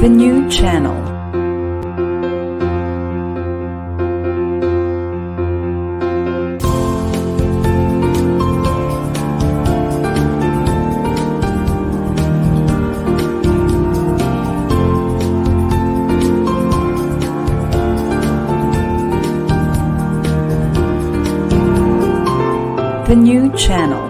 The new channel. The new channel.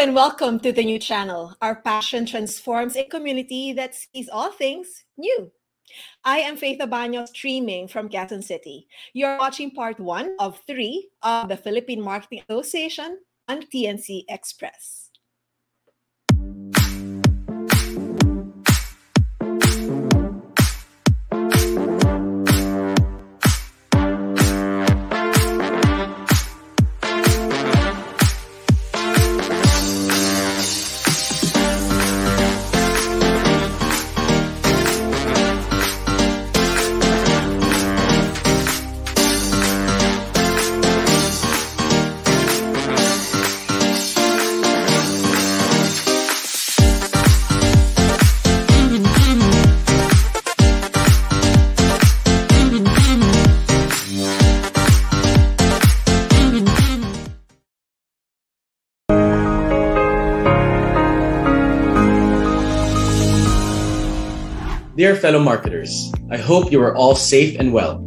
And welcome to the new channel. Our passion transforms a community that sees all things new. I am Faith Abano streaming from Quezon City. You're watching part one of three of the Philippine Marketing Association on TNC Express. Dear fellow marketers, I hope you are all safe and well.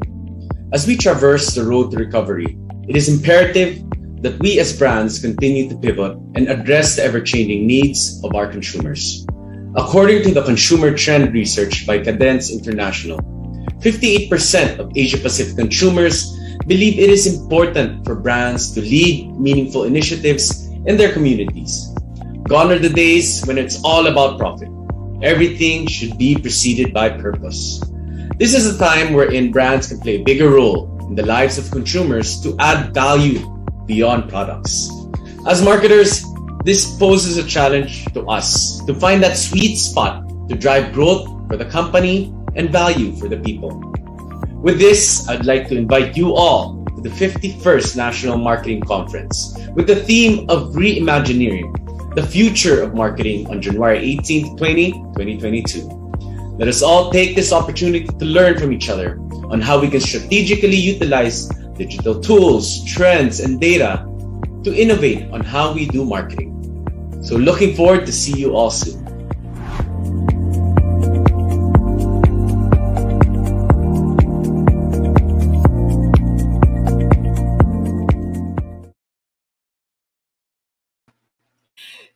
As we traverse the road to recovery, it is imperative that we as brands continue to pivot and address the ever changing needs of our consumers. According to the consumer trend research by Kadence International, 58% of Asia Pacific consumers believe it is important for brands to lead meaningful initiatives in their communities. Gone are the days when it's all about profit. Everything should be preceded by purpose. This is a time wherein brands can play a bigger role in the lives of consumers to add value beyond products. As marketers, this poses a challenge to us to find that sweet spot to drive growth for the company and value for the people. With this, I'd like to invite you all to the 51st National Marketing Conference with the theme of Reimagineering the future of marketing on January 18th, 20, 2022. Let us all take this opportunity to learn from each other on how we can strategically utilize digital tools, trends, and data to innovate on how we do marketing. So looking forward to see you all soon.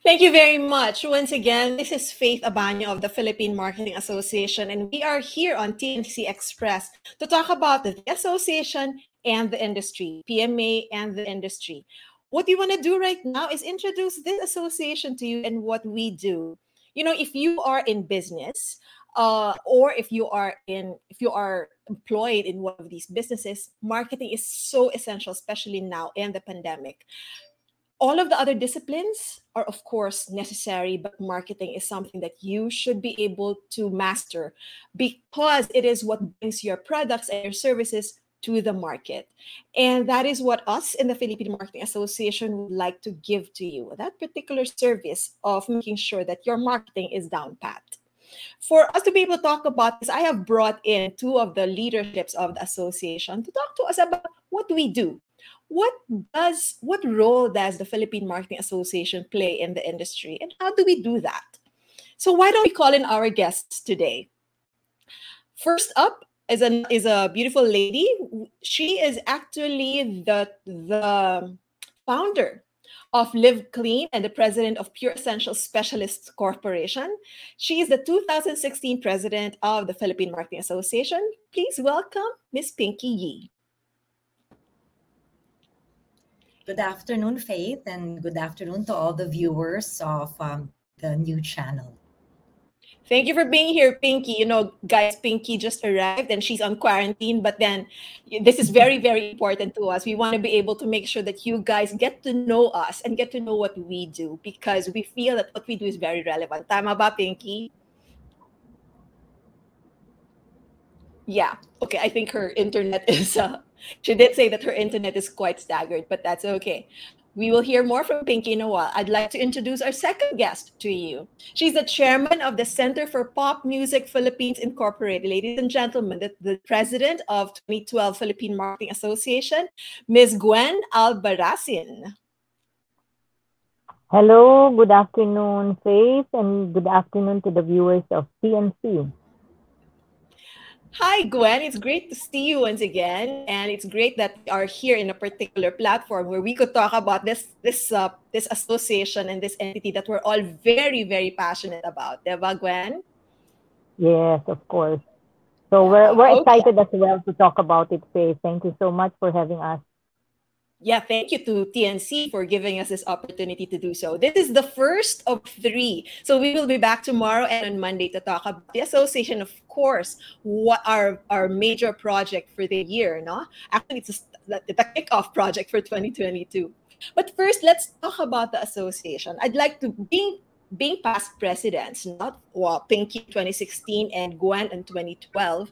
Thank you very much. Once again, this is Faith Abano of the Philippine Marketing Association, and we are here on TNC Express to talk about the association and the industry, PMA and the industry. What we want to do right now is introduce this association to you and what we do. You know, if you are in business, uh, or if you are in if you are employed in one of these businesses, marketing is so essential, especially now in the pandemic all of the other disciplines are of course necessary but marketing is something that you should be able to master because it is what brings your products and your services to the market. And that is what us in the philippine marketing association would like to give to you that particular service of making sure that your marketing is down pat. For us to be able to talk about this i have brought in two of the leaderships of the association to talk to us about what we do what does what role does the Philippine Marketing Association play in the industry and how do we do that? So why don't we call in our guests today? First up is a is a beautiful lady. She is actually the the founder of Live Clean and the president of Pure Essential Specialists Corporation. She is the 2016 president of the Philippine Marketing Association. Please welcome Miss Pinky Yee. Good afternoon, Faith, and good afternoon to all the viewers of um, the new channel. Thank you for being here, Pinky. You know, guys, Pinky just arrived and she's on quarantine, but then this is very, very important to us. We want to be able to make sure that you guys get to know us and get to know what we do because we feel that what we do is very relevant. Tama ba, Pinky? Yeah. Okay. I think her internet is. Uh, she did say that her internet is quite staggered, but that's okay. We will hear more from Pinky in a while. I'd like to introduce our second guest to you. She's the chairman of the Center for Pop Music Philippines Incorporated. Ladies and gentlemen, the, the president of 2012 Philippine Marketing Association, Ms. Gwen Albarracin. Hello, good afternoon, Faith, and good afternoon to the viewers of TNC. Hi, Gwen. It's great to see you once again, and it's great that we are here in a particular platform where we could talk about this this uh, this association and this entity that we're all very very passionate about. Deva, Gwen? Yes, of course. So we're we're okay. excited as well to talk about it, Faith. Thank you so much for having us yeah, thank you to TNC for giving us this opportunity to do so. This is the first of three. So we will be back tomorrow and on Monday to talk about the association, of course, what our, our major project for the year, no? Actually, it's a, the kickoff project for 2022. But first, let's talk about the association. I'd like to, being being past presidents, not well, Pinky 2016 and Gwen in 2012,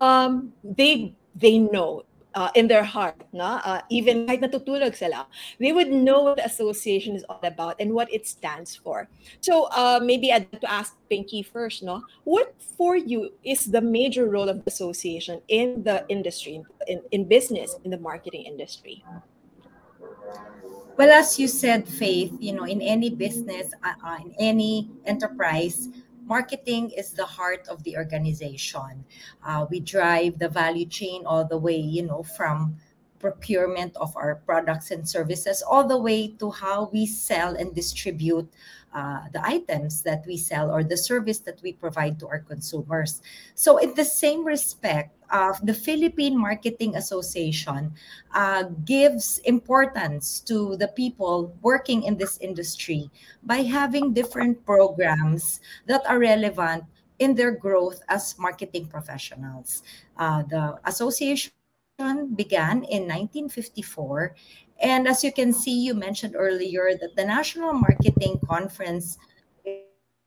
um, they they know uh, in their heart, no? Uh, even kahit natutulog sila, they would know what the association is all about and what it stands for. So uh, maybe I'd like to ask Pinky first, no? What for you is the major role of the association in the industry, in, in business, in the marketing industry? Well, as you said, Faith, you know, in any business, uh, uh in any enterprise, marketing is the heart of the organization. Uh, we drive the value chain all the way, you know, from procurement of our products and services all the way to how we sell and distribute uh, the items that we sell or the service that we provide to our consumers. So, in the same respect, uh, the Philippine Marketing Association uh, gives importance to the people working in this industry by having different programs that are relevant in their growth as marketing professionals. Uh, the association began in 1954 and as you can see, you mentioned earlier that the National Marketing Conference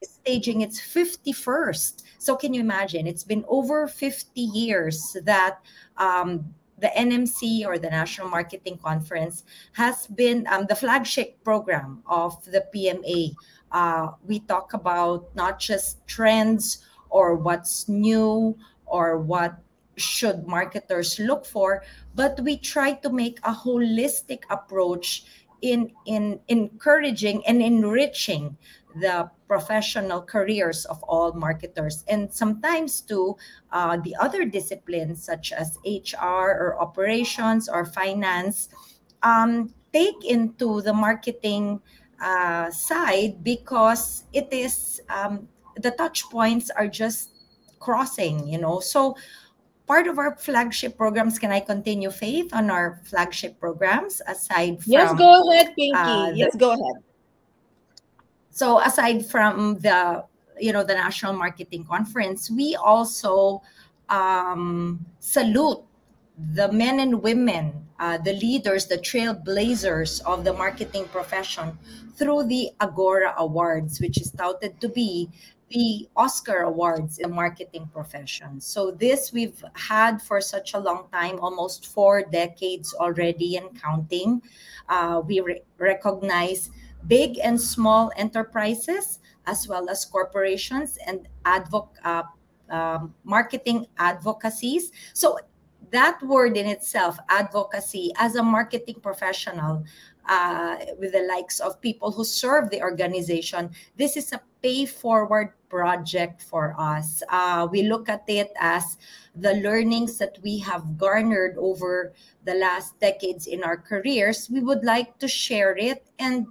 staging its 51st. So can you imagine? It's been over 50 years that um, the NMC or the National Marketing Conference has been um, the flagship program of the PMA. Uh, we talk about not just trends or what's new or what should marketers look for but we try to make a holistic approach in in encouraging and enriching the professional careers of all marketers and sometimes to uh, the other disciplines such as hr or operations or finance um, take into the marketing uh, side because it is um, the touch points are just crossing you know so part of our flagship programs. Can I continue, Faith, on our flagship programs aside from? Yes, go ahead, Pinky. Uh, the, yes, go ahead. So aside from the you know the national marketing conference, we also um, salute the men and women, uh, the leaders, the trailblazers of the marketing profession through the Agora Awards, which is touted to be the Oscar Awards in the marketing profession. So this we've had for such a long time, almost four decades already and counting. Uh, we re- recognize big and small enterprises as well as corporations and uh, um, marketing advocacies. So that word in itself, advocacy, as a marketing professional, uh, with the likes of people who serve the organization, this is a pay forward project for us. Uh, we look at it as the learnings that we have garnered over the last decades in our careers. We would like to share it and,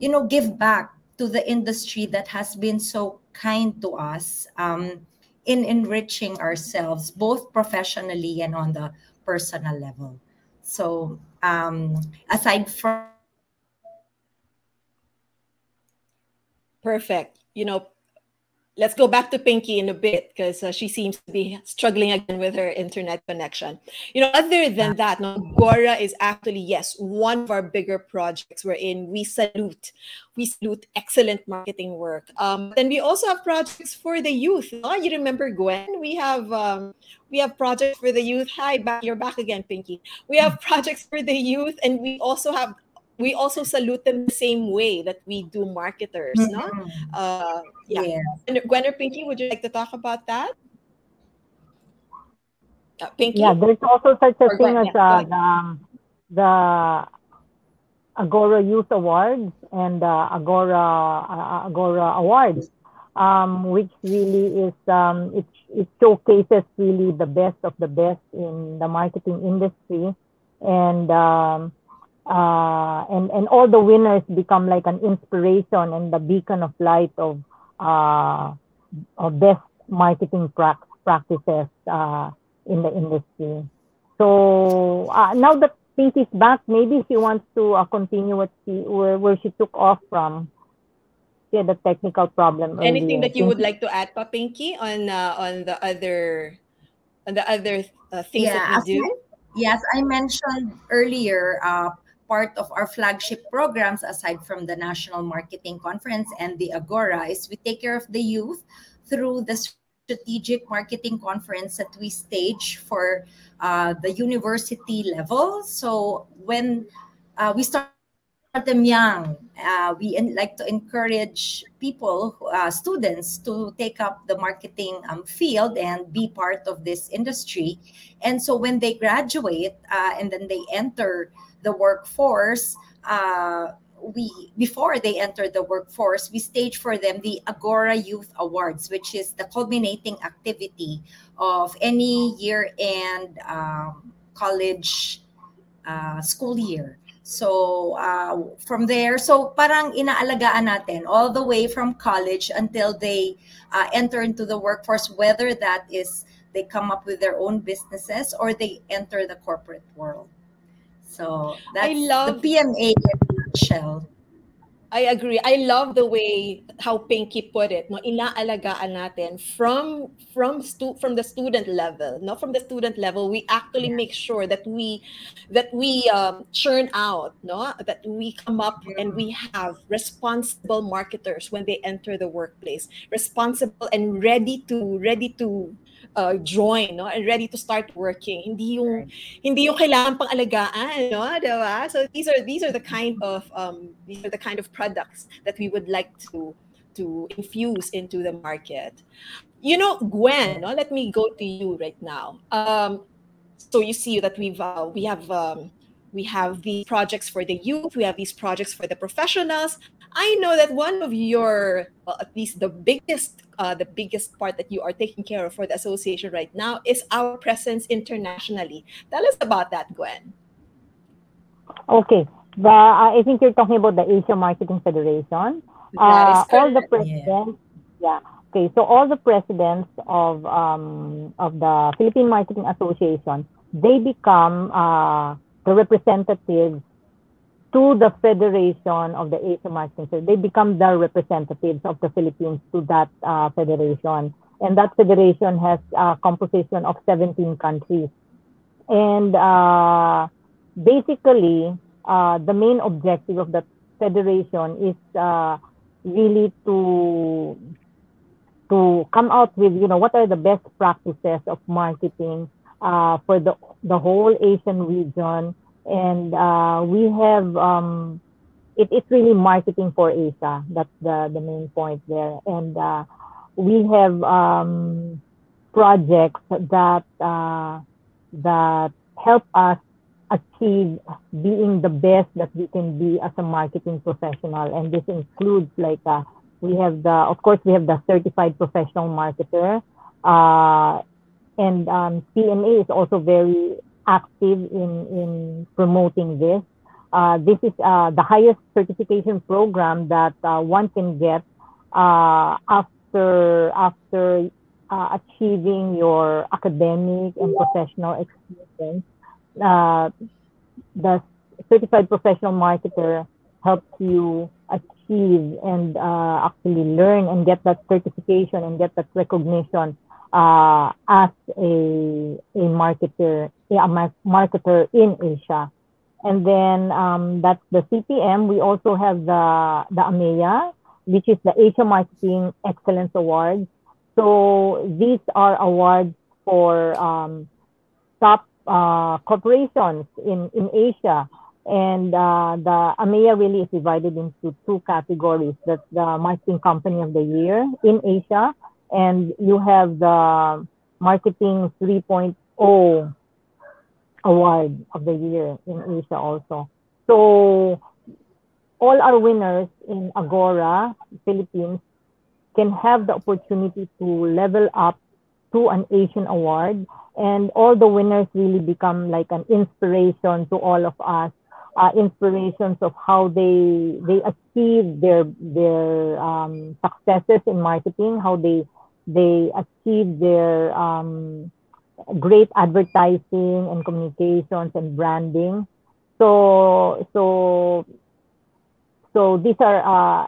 you know, give back to the industry that has been so kind to us um, in enriching ourselves, both professionally and on the personal level. So, um, aside from perfect you know let's go back to Pinky in a bit because uh, she seems to be struggling again with her internet connection. You know, other than that, no, Agora is actually yes one of our bigger projects. Wherein we salute, we salute excellent marketing work. Um, then we also have projects for the youth. No? You remember Gwen? We have um, we have projects for the youth. Hi, back you're back again, Pinky. We have projects for the youth, and we also have we also salute them the same way that we do marketers, mm-hmm. no? Uh, yeah. yeah. Gwen or Pinky, would you like to talk about that? Uh, Pinky? Yeah, there's also such a or thing Gwen, as yeah, uh, the, um, the Agora Youth Awards and uh, Agora uh, Agora Awards, um, which really is um, it it showcases really the best of the best in the marketing industry, and um, uh, and and all the winners become like an inspiration and the beacon of light of uh, of best marketing pra- practices uh, in the industry. So uh, now that Pinky's back, maybe she wants to uh, continue what she where, where she took off from. She had a technical problem. Anything earlier. that you would like to add, Pa Pinky, on uh, on the other on the other uh, things yeah, that we do? yes, I mentioned earlier. Uh, part of our flagship programs, aside from the National Marketing Conference and the Agora, is we take care of the youth through the strategic marketing conference that we stage for uh, the university level. So when uh, we start them young, uh, we like to encourage people, uh, students, to take up the marketing um, field and be part of this industry. And so when they graduate uh, and then they enter the workforce, uh, we before they enter the workforce, we stage for them the Agora Youth Awards, which is the culminating activity of any year-end um, college uh, school year. So uh, from there, so parang inaalagaan natin all the way from college until they uh, enter into the workforce, whether that is they come up with their own businesses or they enter the corporate world. So that's I love, the PMA in a nutshell. I agree. I love the way how Pinky put it. No, inaalagaan natin from from stu- from the student level. No, from the student level, we actually yeah. make sure that we that we um, churn out. No, that we come up yeah. and we have responsible marketers when they enter the workplace, responsible and ready to ready to uh, join, no? And ready to start working. Hindi yung hindi yung kailangan pang alagaan, no? Diba? So these are these are the kind of um, these are the kind of products that we would like to to infuse into the market. You know, Gwen, no? Let me go to you right now. Um, so you see that we've uh, we have um, we have these projects for the youth, we have these projects for the professionals. I know that one of your, well, at least the biggest, uh, the biggest part that you are taking care of for the association right now is our presence internationally. Tell us about that, Gwen. Okay, the I think you're talking about the Asia Marketing Federation. Uh, all the presidents, yeah. yeah. Okay, so all the presidents of um, of the Philippine Marketing Association, they become uh, the representatives to the Federation of the Asia Marketing Center. They become the representatives of the Philippines to that uh, federation. And that federation has a composition of 17 countries. And uh, basically, uh, the main objective of the federation is uh, really to to come out with, you know, what are the best practices of marketing uh, for the, the whole Asian region and uh, we have um, it, it's really marketing for Asia. That's the the main point there, and uh, we have um, projects that uh, that help us achieve being the best that we can be as a marketing professional, and this includes like uh, we have the of course we have the certified professional marketer. Uh, and um, PMA is also very active in, in promoting this. Uh, this is uh, the highest certification program that uh, one can get uh, after after uh, achieving your academic and professional experience. Uh, the certified professional marketer helps you achieve and uh, actually learn and get that certification and get that recognition uh, as a a marketer a marketer in Asia. And then um, that's the CPM. We also have the the AMEA, which is the Asia Marketing Excellence Awards. So these are awards for um, top uh, corporations in, in Asia. And uh, the AMEA really is divided into two categories. That's the Marketing Company of the Year in Asia, and you have the Marketing 3.0 Award of the Year in Asia also. So all our winners in Agora, Philippines, can have the opportunity to level up to an Asian award. And all the winners really become like an inspiration to all of us, uh, inspirations of how they they achieve their their um, successes in marketing, how they they achieve their um, great advertising and communications and branding. So so so these are uh,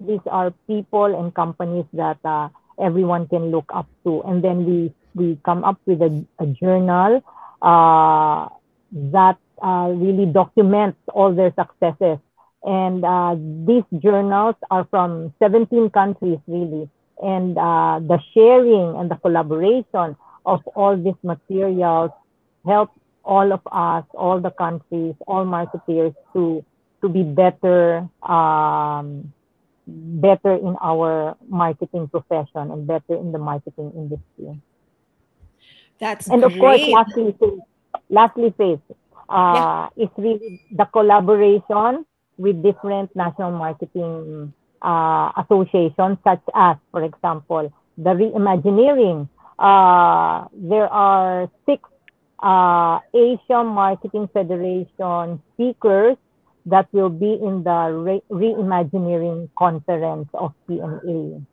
these are people and companies that uh, everyone can look up to. And then we we come up with a, a journal uh, that uh, really documents all their successes. And uh, these journals are from 17 countries, really. And uh, the sharing and the collaboration of all these materials help all of us, all the countries, all marketeers to to be better um, better in our marketing profession and better in the marketing industry. That's and great. of course, lastly, lastly, Faith, uh, yeah. it's really the collaboration with different national marketing uh, associations, such as, for example, the Reimagineering. Uh, there are six uh, Asia Marketing Federation speakers that will be in the Re- Reimagineering Conference of PMA.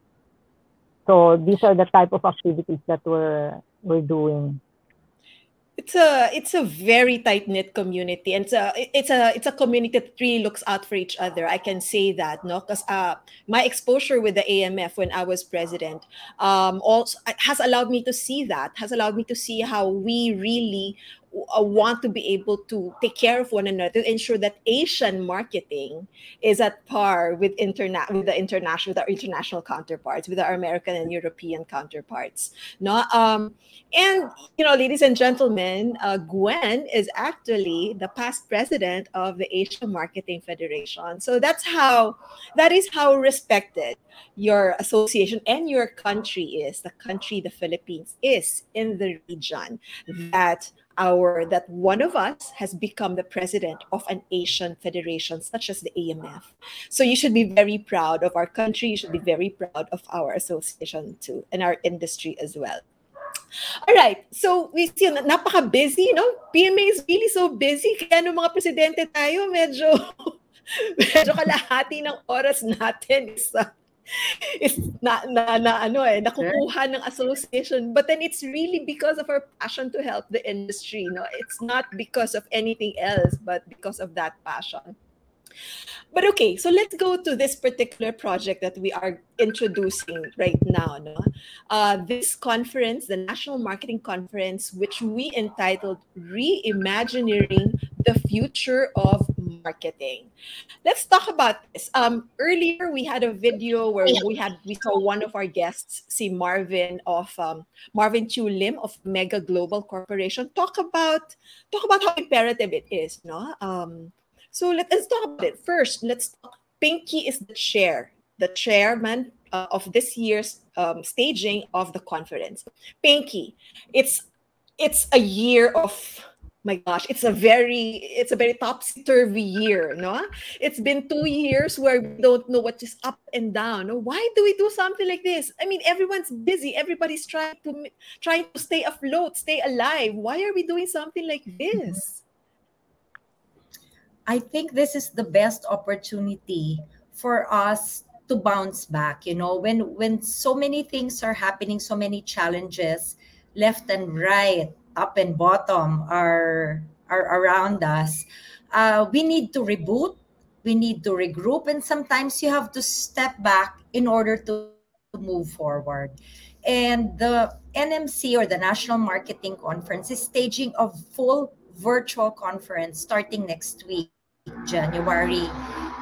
So these are the type of activities that we're we're doing. It's a it's a very tight knit community, and it's a it's a it's a community that really looks out for each other. I can say that, no, because uh, my exposure with the AMF when I was president um, also has allowed me to see that has allowed me to see how we really want to be able to take care of one another, to ensure that Asian marketing is at par with internet with the international with our international counterparts, with our American and European counterparts. No, um, and you know, ladies and gentlemen, uh, Gwen is actually the past president of the Asia Marketing Federation. So that's how that is how respected your association and your country is. The country, the Philippines, is in the region that our that one of us has become the president of an Asian federation such as the AMF. So you should be very proud of our country. You should be very proud of our association too and our industry as well. All right. So we see napaka-busy, no? PMA is really so busy. Kaya no mga presidente tayo, medyo medyo kalahati ng oras natin uh, is na, na, na ano eh, nakukuha ng association. But then it's really because of our passion to help the industry. No? It's not because of anything else, but because of that passion. But okay, so let's go to this particular project that we are introducing right now. No? Uh, this conference, the National Marketing Conference, which we entitled Reimagineering the Future of Marketing. Let's talk about this. Um, earlier, we had a video where we had we saw one of our guests, see Marvin of um, Marvin Tiu Lim of Mega Global Corporation, talk about talk about how imperative it is. No, um, so let, us talk about it. First, let's talk. Pinky is the chair, the chairman uh, of this year's um, staging of the conference. Pinky, it's it's a year of my gosh it's a very it's a very topsy-turvy year no it's been two years where we don't know what is up and down why do we do something like this i mean everyone's busy everybody's trying to trying to stay afloat stay alive why are we doing something like this I think this is the best opportunity for us to bounce back. You know, when when so many things are happening, so many challenges left and right, up and bottom are are around us. Uh, we need to reboot. we need to regroup and sometimes you have to step back in order to move forward and the nmc or the national marketing conference is staging a full virtual conference starting next week january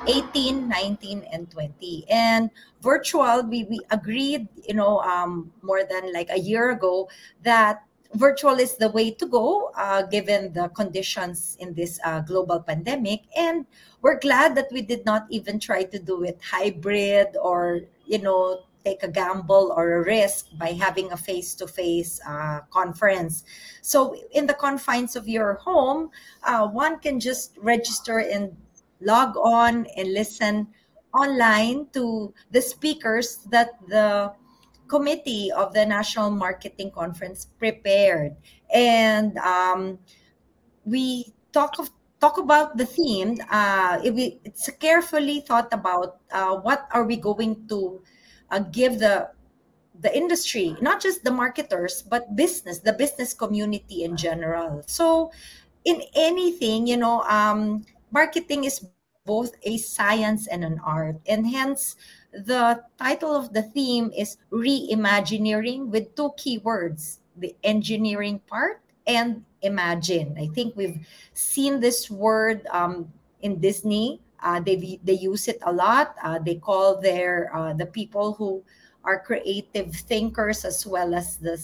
18 19 and 20 and virtual we, we agreed you know um, more than like a year ago that virtual is the way to go uh, given the conditions in this uh, global pandemic. And we're glad that we did not even try to do it hybrid or you know take a gamble or a risk by having a face-to-face uh, conference so in the confines of your home uh, one can just register and log on and listen online to the speakers that the committee of the National Marketing Conference prepared. And um, we talk of talk about the theme. Uh, it, it's carefully thought about uh, what are we going to uh, give the the industry, not just the marketers, but business, the business community in general. So, in anything, you know, um, marketing is both a science and an art, and hence the title of the theme is reimagineering with two keywords the engineering part and imagine i think we've seen this word um, in disney uh, they they use it a lot. Uh, they call their uh, the people who are creative thinkers as well as the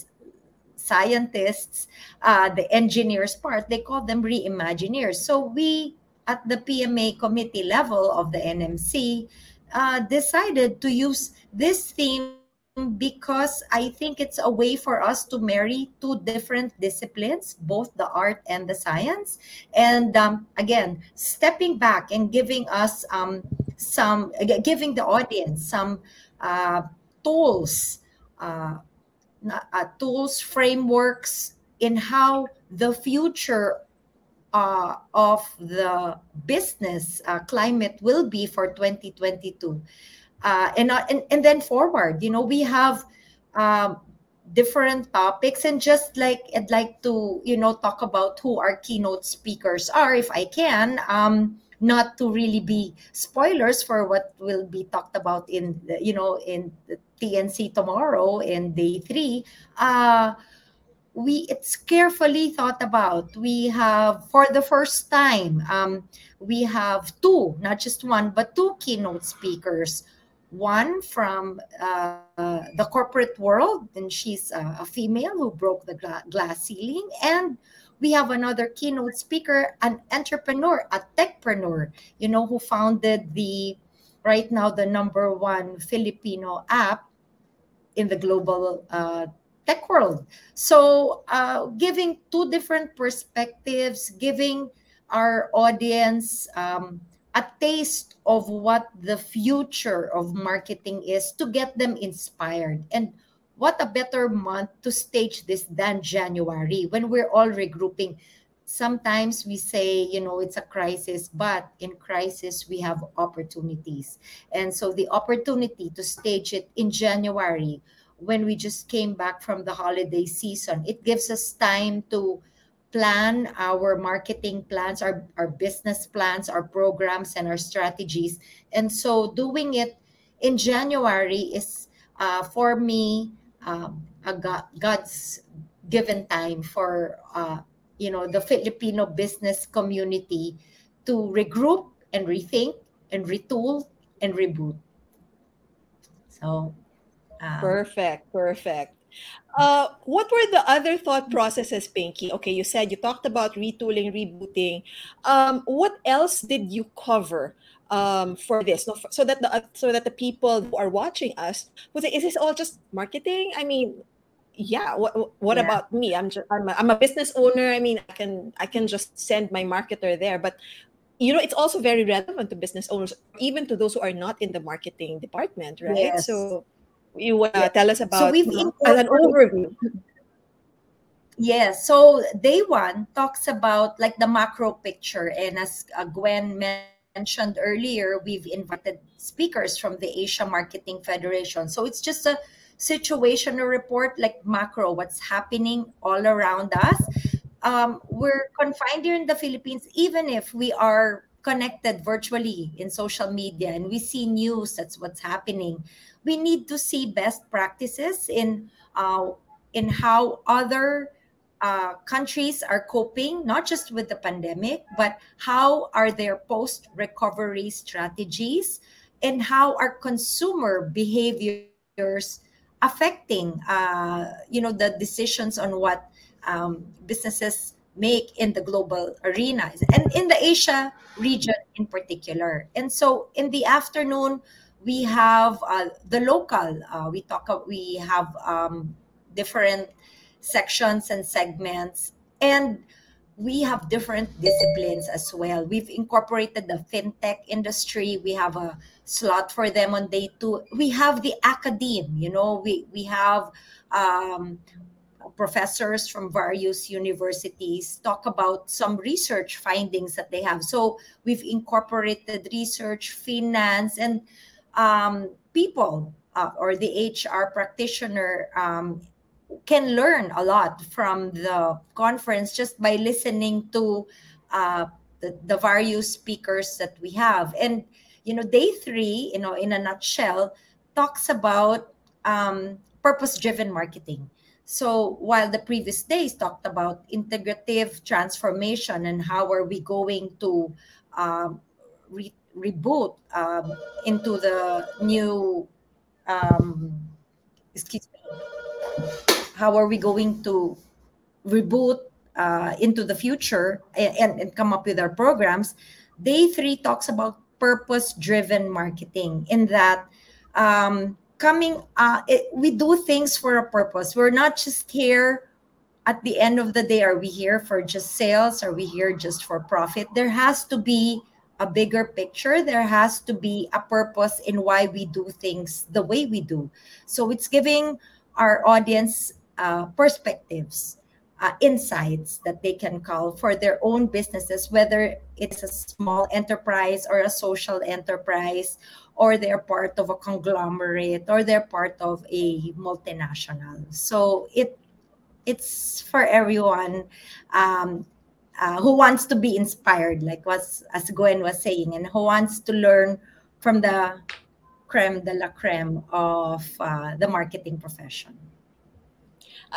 scientists uh, the engineers part they call them reimagineers. So we at the pma committee level of the nmc uh, decided to use this theme because I think it's a way for us to marry two different disciplines, both the art and the science. And um, again, stepping back and giving us um, some, giving the audience some uh, tools, uh, uh, tools, frameworks in how the future uh, of the business uh, climate will be for 2022 uh, and, uh, and and then forward you know we have um, different topics and just like i'd like to you know talk about who our keynote speakers are if i can um, not to really be spoilers for what will be talked about in the, you know in tnc tomorrow in day three. Uh, we it's carefully thought about. We have for the first time um, we have two not just one but two keynote speakers one from uh, the corporate world and she's a, female who broke the gla- glass ceiling and we have another keynote speaker an entrepreneur a techpreneur you know who founded the right now the number one filipino app in the global uh, tech world. So, uh, giving two different perspectives, giving our audience um, a taste of what the future of marketing is to get them inspired. And what a better month to stage this than January when we're all regrouping. Sometimes we say, you know, it's a crisis, but in crisis, we have opportunities. And so the opportunity to stage it in January when we just came back from the holiday season. It gives us time to plan our marketing plans, our, our business plans, our programs, and our strategies. And so doing it in January is uh, for me um, a God, God's given time for uh, you know the Filipino business community to regroup and rethink and retool and reboot. So um, perfect, perfect. Uh, what were the other thought processes, Pinky? Okay, you said you talked about retooling, rebooting. Um, what else did you cover um, for this? So, so that the so that the people who are watching us would say, "Is this all just marketing?" I mean, yeah. What what yeah. about me? I'm just I'm a, I'm a business owner. I mean, I can I can just send my marketer there, but you know it's also very relevant to business owners even to those who are not in the marketing department right yes. so you want to tell us about so we've you know, an overview Yes. So day one talks about like the macro picture, and as uh, Gwen mentioned earlier, we've invited speakers from the Asia Marketing Federation. So it's just a situational report, like macro, what's happening all around us. Um, we're confined here in the Philippines, even if we are connected virtually in social media and we see news that's what's happening we need to see best practices in uh, in how other uh, countries are coping not just with the pandemic but how are their post recovery strategies and how are consumer behaviors affecting uh, you know the decisions on what um, businesses make in the global arena and in the Asia region in particular. And so in the afternoon, we have uh, the local. Uh, we talk. We have um, different sections and segments, and we have different disciplines as well. We've incorporated the fintech industry. We have a slot for them on day two. We have the academe. You know, we we have um, professors from various universities talk about some research findings that they have. So we've incorporated research, finance, and um, people uh, or the HR practitioner um, can learn a lot from the conference just by listening to uh, the, the various speakers that we have. And you know, day three, you know, in a nutshell, talks about um, purpose-driven marketing so while the previous days talked about integrative transformation and how are we going to um, re- reboot um, into the new, um, excuse me, how are we going to reboot uh, into the future and, and come up with our programs, day three talks about purpose driven marketing in that um, coming uh it, we do things for a purpose. We're not just here at the end of the day are we here for just sales? Are we here just for profit? There has to be a bigger picture. There has to be a purpose in why we do things the way we do. So it's giving our audience uh, perspectives uh, insights that they can call for their own businesses whether it's a small enterprise or a social enterprise or they're part of a conglomerate or they're part of a multinational so it it's for everyone um, uh, who wants to be inspired like was as gwen was saying and who wants to learn from the creme de la creme of uh, the marketing profession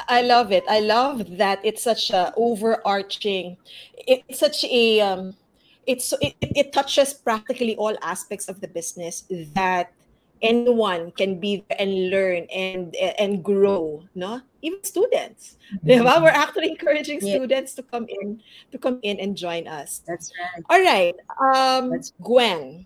I love it. I love that it's such a overarching. It's such a um, it's it, it touches practically all aspects of the business that anyone can be there and learn and and grow no? Even students. Mm-hmm. we're actually encouraging yeah. students to come in to come in and join us. That's right. All right um that's- gwen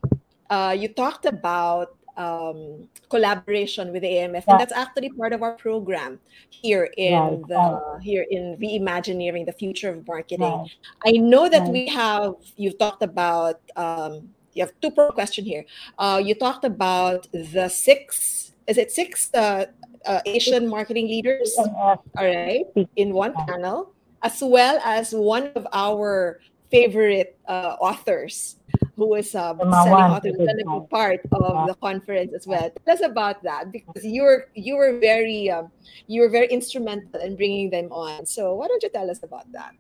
uh you talked about um, collaboration with the AMF, yeah. and that's actually part of our program here in right. the here in reimagineering the future of marketing. Right. I know that we have you've talked about um, you have two per question here. Uh, you talked about the six is it six uh, uh, Asian marketing leaders, all right, in one panel, as well as one of our favorite uh, authors who is um, selling authors going to be part of the conference as well. Tell us about that because you were you were very um, you were very instrumental in bringing them on. So why don't you tell us about that?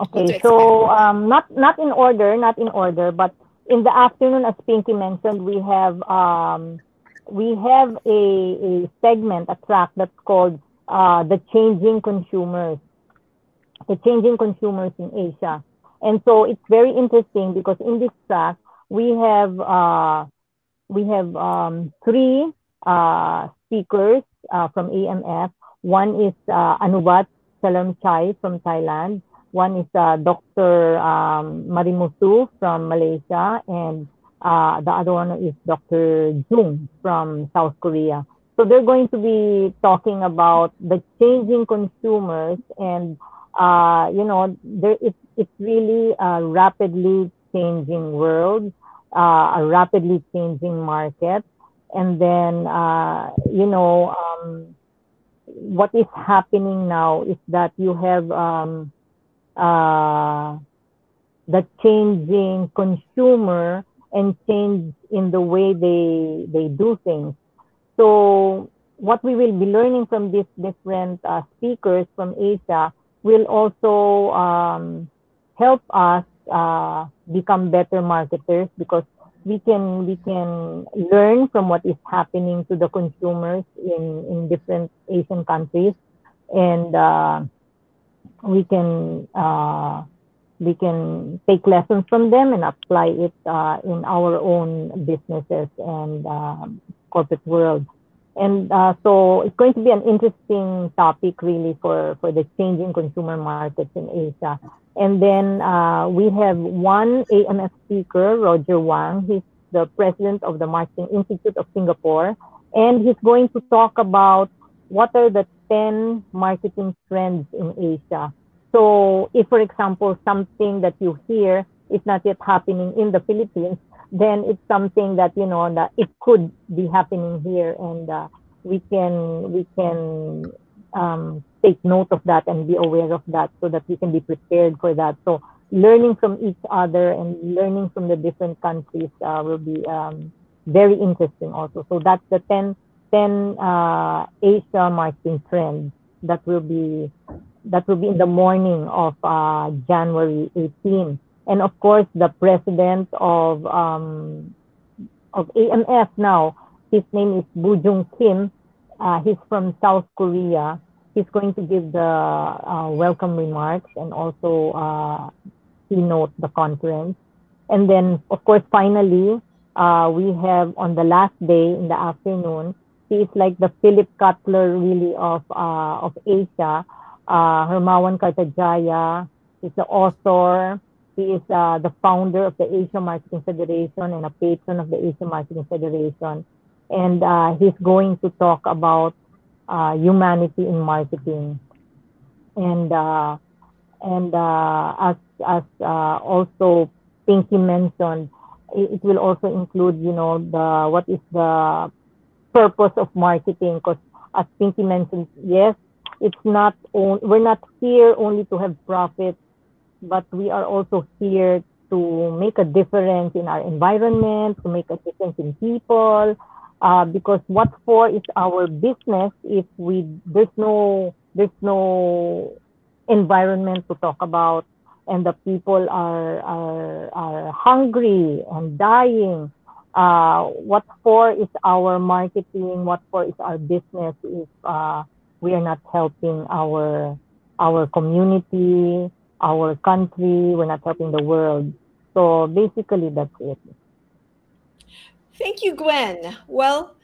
Okay, so um, not not in order, not in order, but in the afternoon, as Pinky mentioned, we have um, we have a, a segment, a track that's called uh, the changing consumers, the changing consumers in Asia. And so it's very interesting because in this track, we have uh, we have um, three uh, speakers uh, from AMF. One is uh, Anubat Chai from Thailand. One is uh, Dr. Um, Marimuthu from Malaysia, and uh, the other one is Dr. Jung from South Korea. So they're going to be talking about the changing consumers and uh, you know, there it's it's really a rapidly changing world, uh, a rapidly changing market, and then uh, you know, um, what is happening now is that you have um, uh, the changing consumer and change in the way they they do things. So what we will be learning from these different uh, speakers from Asia will also um, help us uh, become better marketers because we can we can learn from what is happening to the consumers in in different Asian countries, and uh, we can uh, we can take lessons from them and apply it uh, in our own businesses and uh, corporate world. And uh, so it's going to be an interesting topic really for, for the changing consumer markets in Asia. And then uh, we have one AMF speaker, Roger Wang. He's the president of the Marketing Institute of Singapore. And he's going to talk about what are the 10 marketing trends in Asia. So if, for example, something that you hear is not yet happening in the Philippines, then it's something that you know that it could be happening here, and uh, we can we can um, take note of that and be aware of that, so that we can be prepared for that. So learning from each other and learning from the different countries uh, will be um, very interesting also. So that's the 10, 10 uh, Asia marketing trends that will be that will be in the morning of uh, January 18 and of course the president of um, of AMF now. His name is Bujung Kim. Uh, he's from South Korea. He's going to give the uh, welcome remarks and also uh, keynote the conference. And then, of course, finally, uh, we have on the last day in the afternoon, he is like the Philip Kotler really of uh, of Asia. Uh, Hermawan Kartajaya is the author he is uh, the founder of the Asia Marketing Federation and a patron of the Asia Marketing Federation. And uh, he's going to talk about uh, humanity in marketing. And uh, and uh, as as uh, also Pinky mentioned, it, will also include you know the what is the purpose of marketing because as Pinky mentioned, yes, it's not on, we're not here only to have profit but we are also here to make a difference in our environment, to make a difference in people. Uh, because what for is our business if we there's no there's no environment to talk about and the people are are, are hungry and dying. Uh, what for is our marketing? What for is our business if uh, we are not helping our our community, our country, we're not helping the world. So basically, that's it. Thank you, Gwen. Well,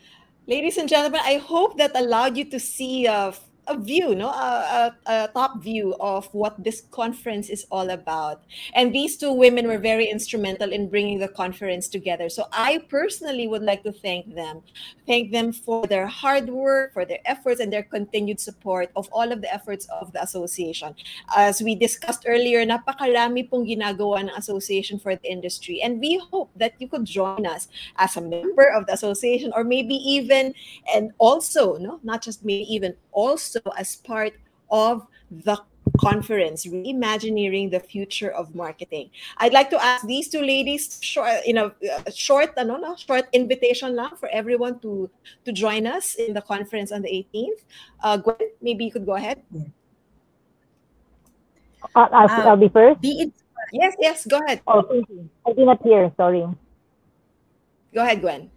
ladies and gentlemen, I hope that allowed you to see uh, a view, no, a, a, a, top view of what this conference is all about. And these two women were very instrumental in bringing the conference together. So I personally would like to thank them, thank them for their hard work, for their efforts, and their continued support of all of the efforts of the association. As we discussed earlier, napakarami pong ginagawa ng association for the industry, and we hope that you could join us as a member of the association, or maybe even and also, no, not just maybe even also as part of the conference reimagining the future of marketing. I'd like to ask these two ladies short you know short ano, no, short invitation lang for everyone to to join us in the conference on the 18th uh, gwen maybe you could go ahead. Uh, I'll, uh, I'll be first? be it, yes yes go ahead. Oh i did not hear sorry. Go ahead gwen.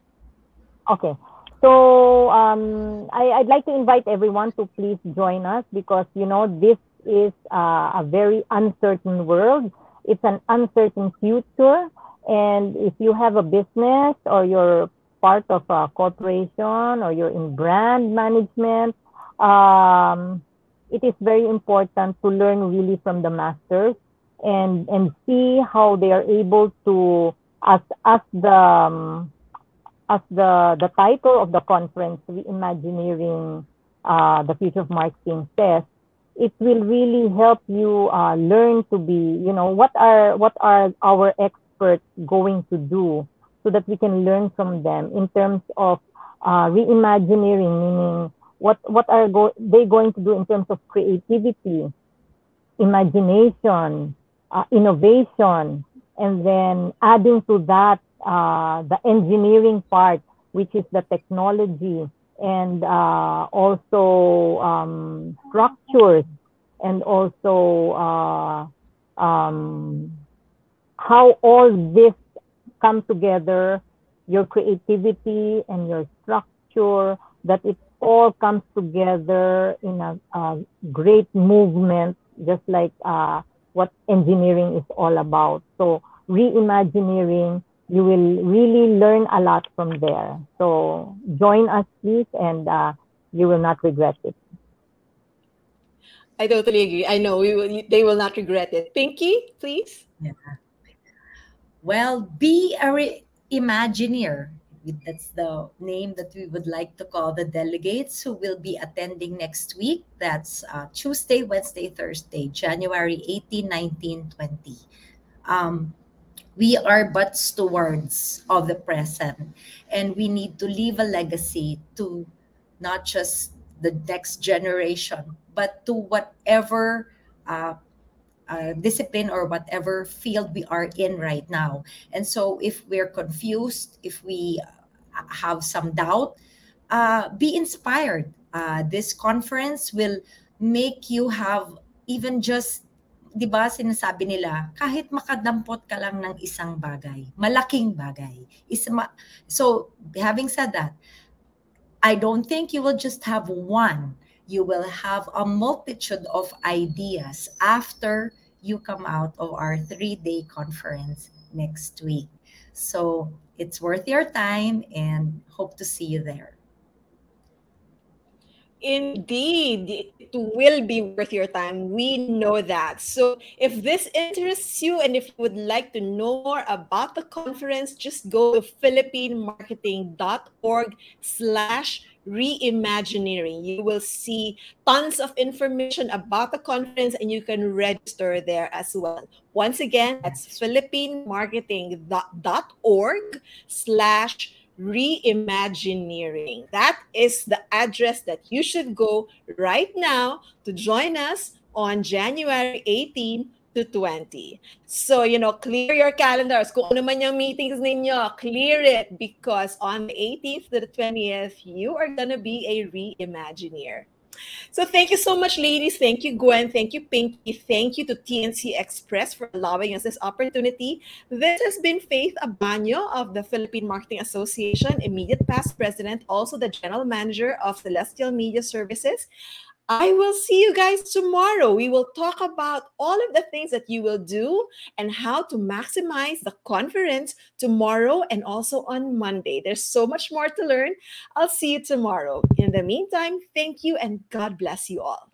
Okay so um, I, would like to invite everyone to please join us because you know this is uh, a very uncertain world. It's an uncertain future, and if you have a business or you're part of a corporation or you're in brand management, um, it is very important to learn really from the masters and and see how they are able to as as the um, as the, the title of the conference, Reimagineering uh, the Future of Marketing says, it will really help you uh, learn to be, you know, what are what are our experts going to do so that we can learn from them in terms of uh, reimagineering, meaning what what are go- they going to do in terms of creativity, imagination, uh, innovation, and then adding to that uh, the engineering part, which is the technology and uh, also um, structures and also uh, um, how all this come together, your creativity and your structure, that it all comes together in a, a great movement, just like uh, what engineering is all about. So reimagineering, you will really learn a lot from there. So join us, please, and uh, you will not regret it. I totally agree. I know we will, they will not regret it. Pinky, please. Yeah. Well, be a re- Imagineer. That's the name that we would like to call the delegates who will be attending next week. That's uh, Tuesday, Wednesday, Thursday, January 18, 19, 20. Um, we are but stewards of the present, and we need to leave a legacy to not just the next generation, but to whatever uh, uh, discipline or whatever field we are in right now. And so, if we're confused, if we have some doubt, uh, be inspired. Uh, this conference will make you have even just, di ba sinasabi nila, kahit makadampot ka lang ng isang bagay, malaking bagay. Isa so, having said that, I don't think you will just have one. You will have a multitude of ideas after you come out of our three day conference next week. So it's worth your time and hope to see you there. Indeed, it will be worth your time. We know that. So, if this interests you and if you would like to know more about the conference, just go to philippinemarketing.org slash reimagineering. You will see tons of information about the conference and you can register there as well. Once again, that's philippinemarketing.org slash reimagineering. That is the address that you should go right now to join us on January 18 to 20. So, you know, clear your calendars. Kung ano man yung meetings ninyo, clear it because on the 18th to the 20th, you are going to be a reimagineer. So thank you so much, ladies. Thank you, Gwen. Thank you, Pinky. Thank you to TNC Express for allowing us this opportunity. This has been Faith Abanyo of the Philippine Marketing Association, immediate past president, also the general manager of Celestial Media Services. I will see you guys tomorrow. We will talk about all of the things that you will do and how to maximize the conference tomorrow and also on Monday. There's so much more to learn. I'll see you tomorrow. In the meantime, thank you and God bless you all.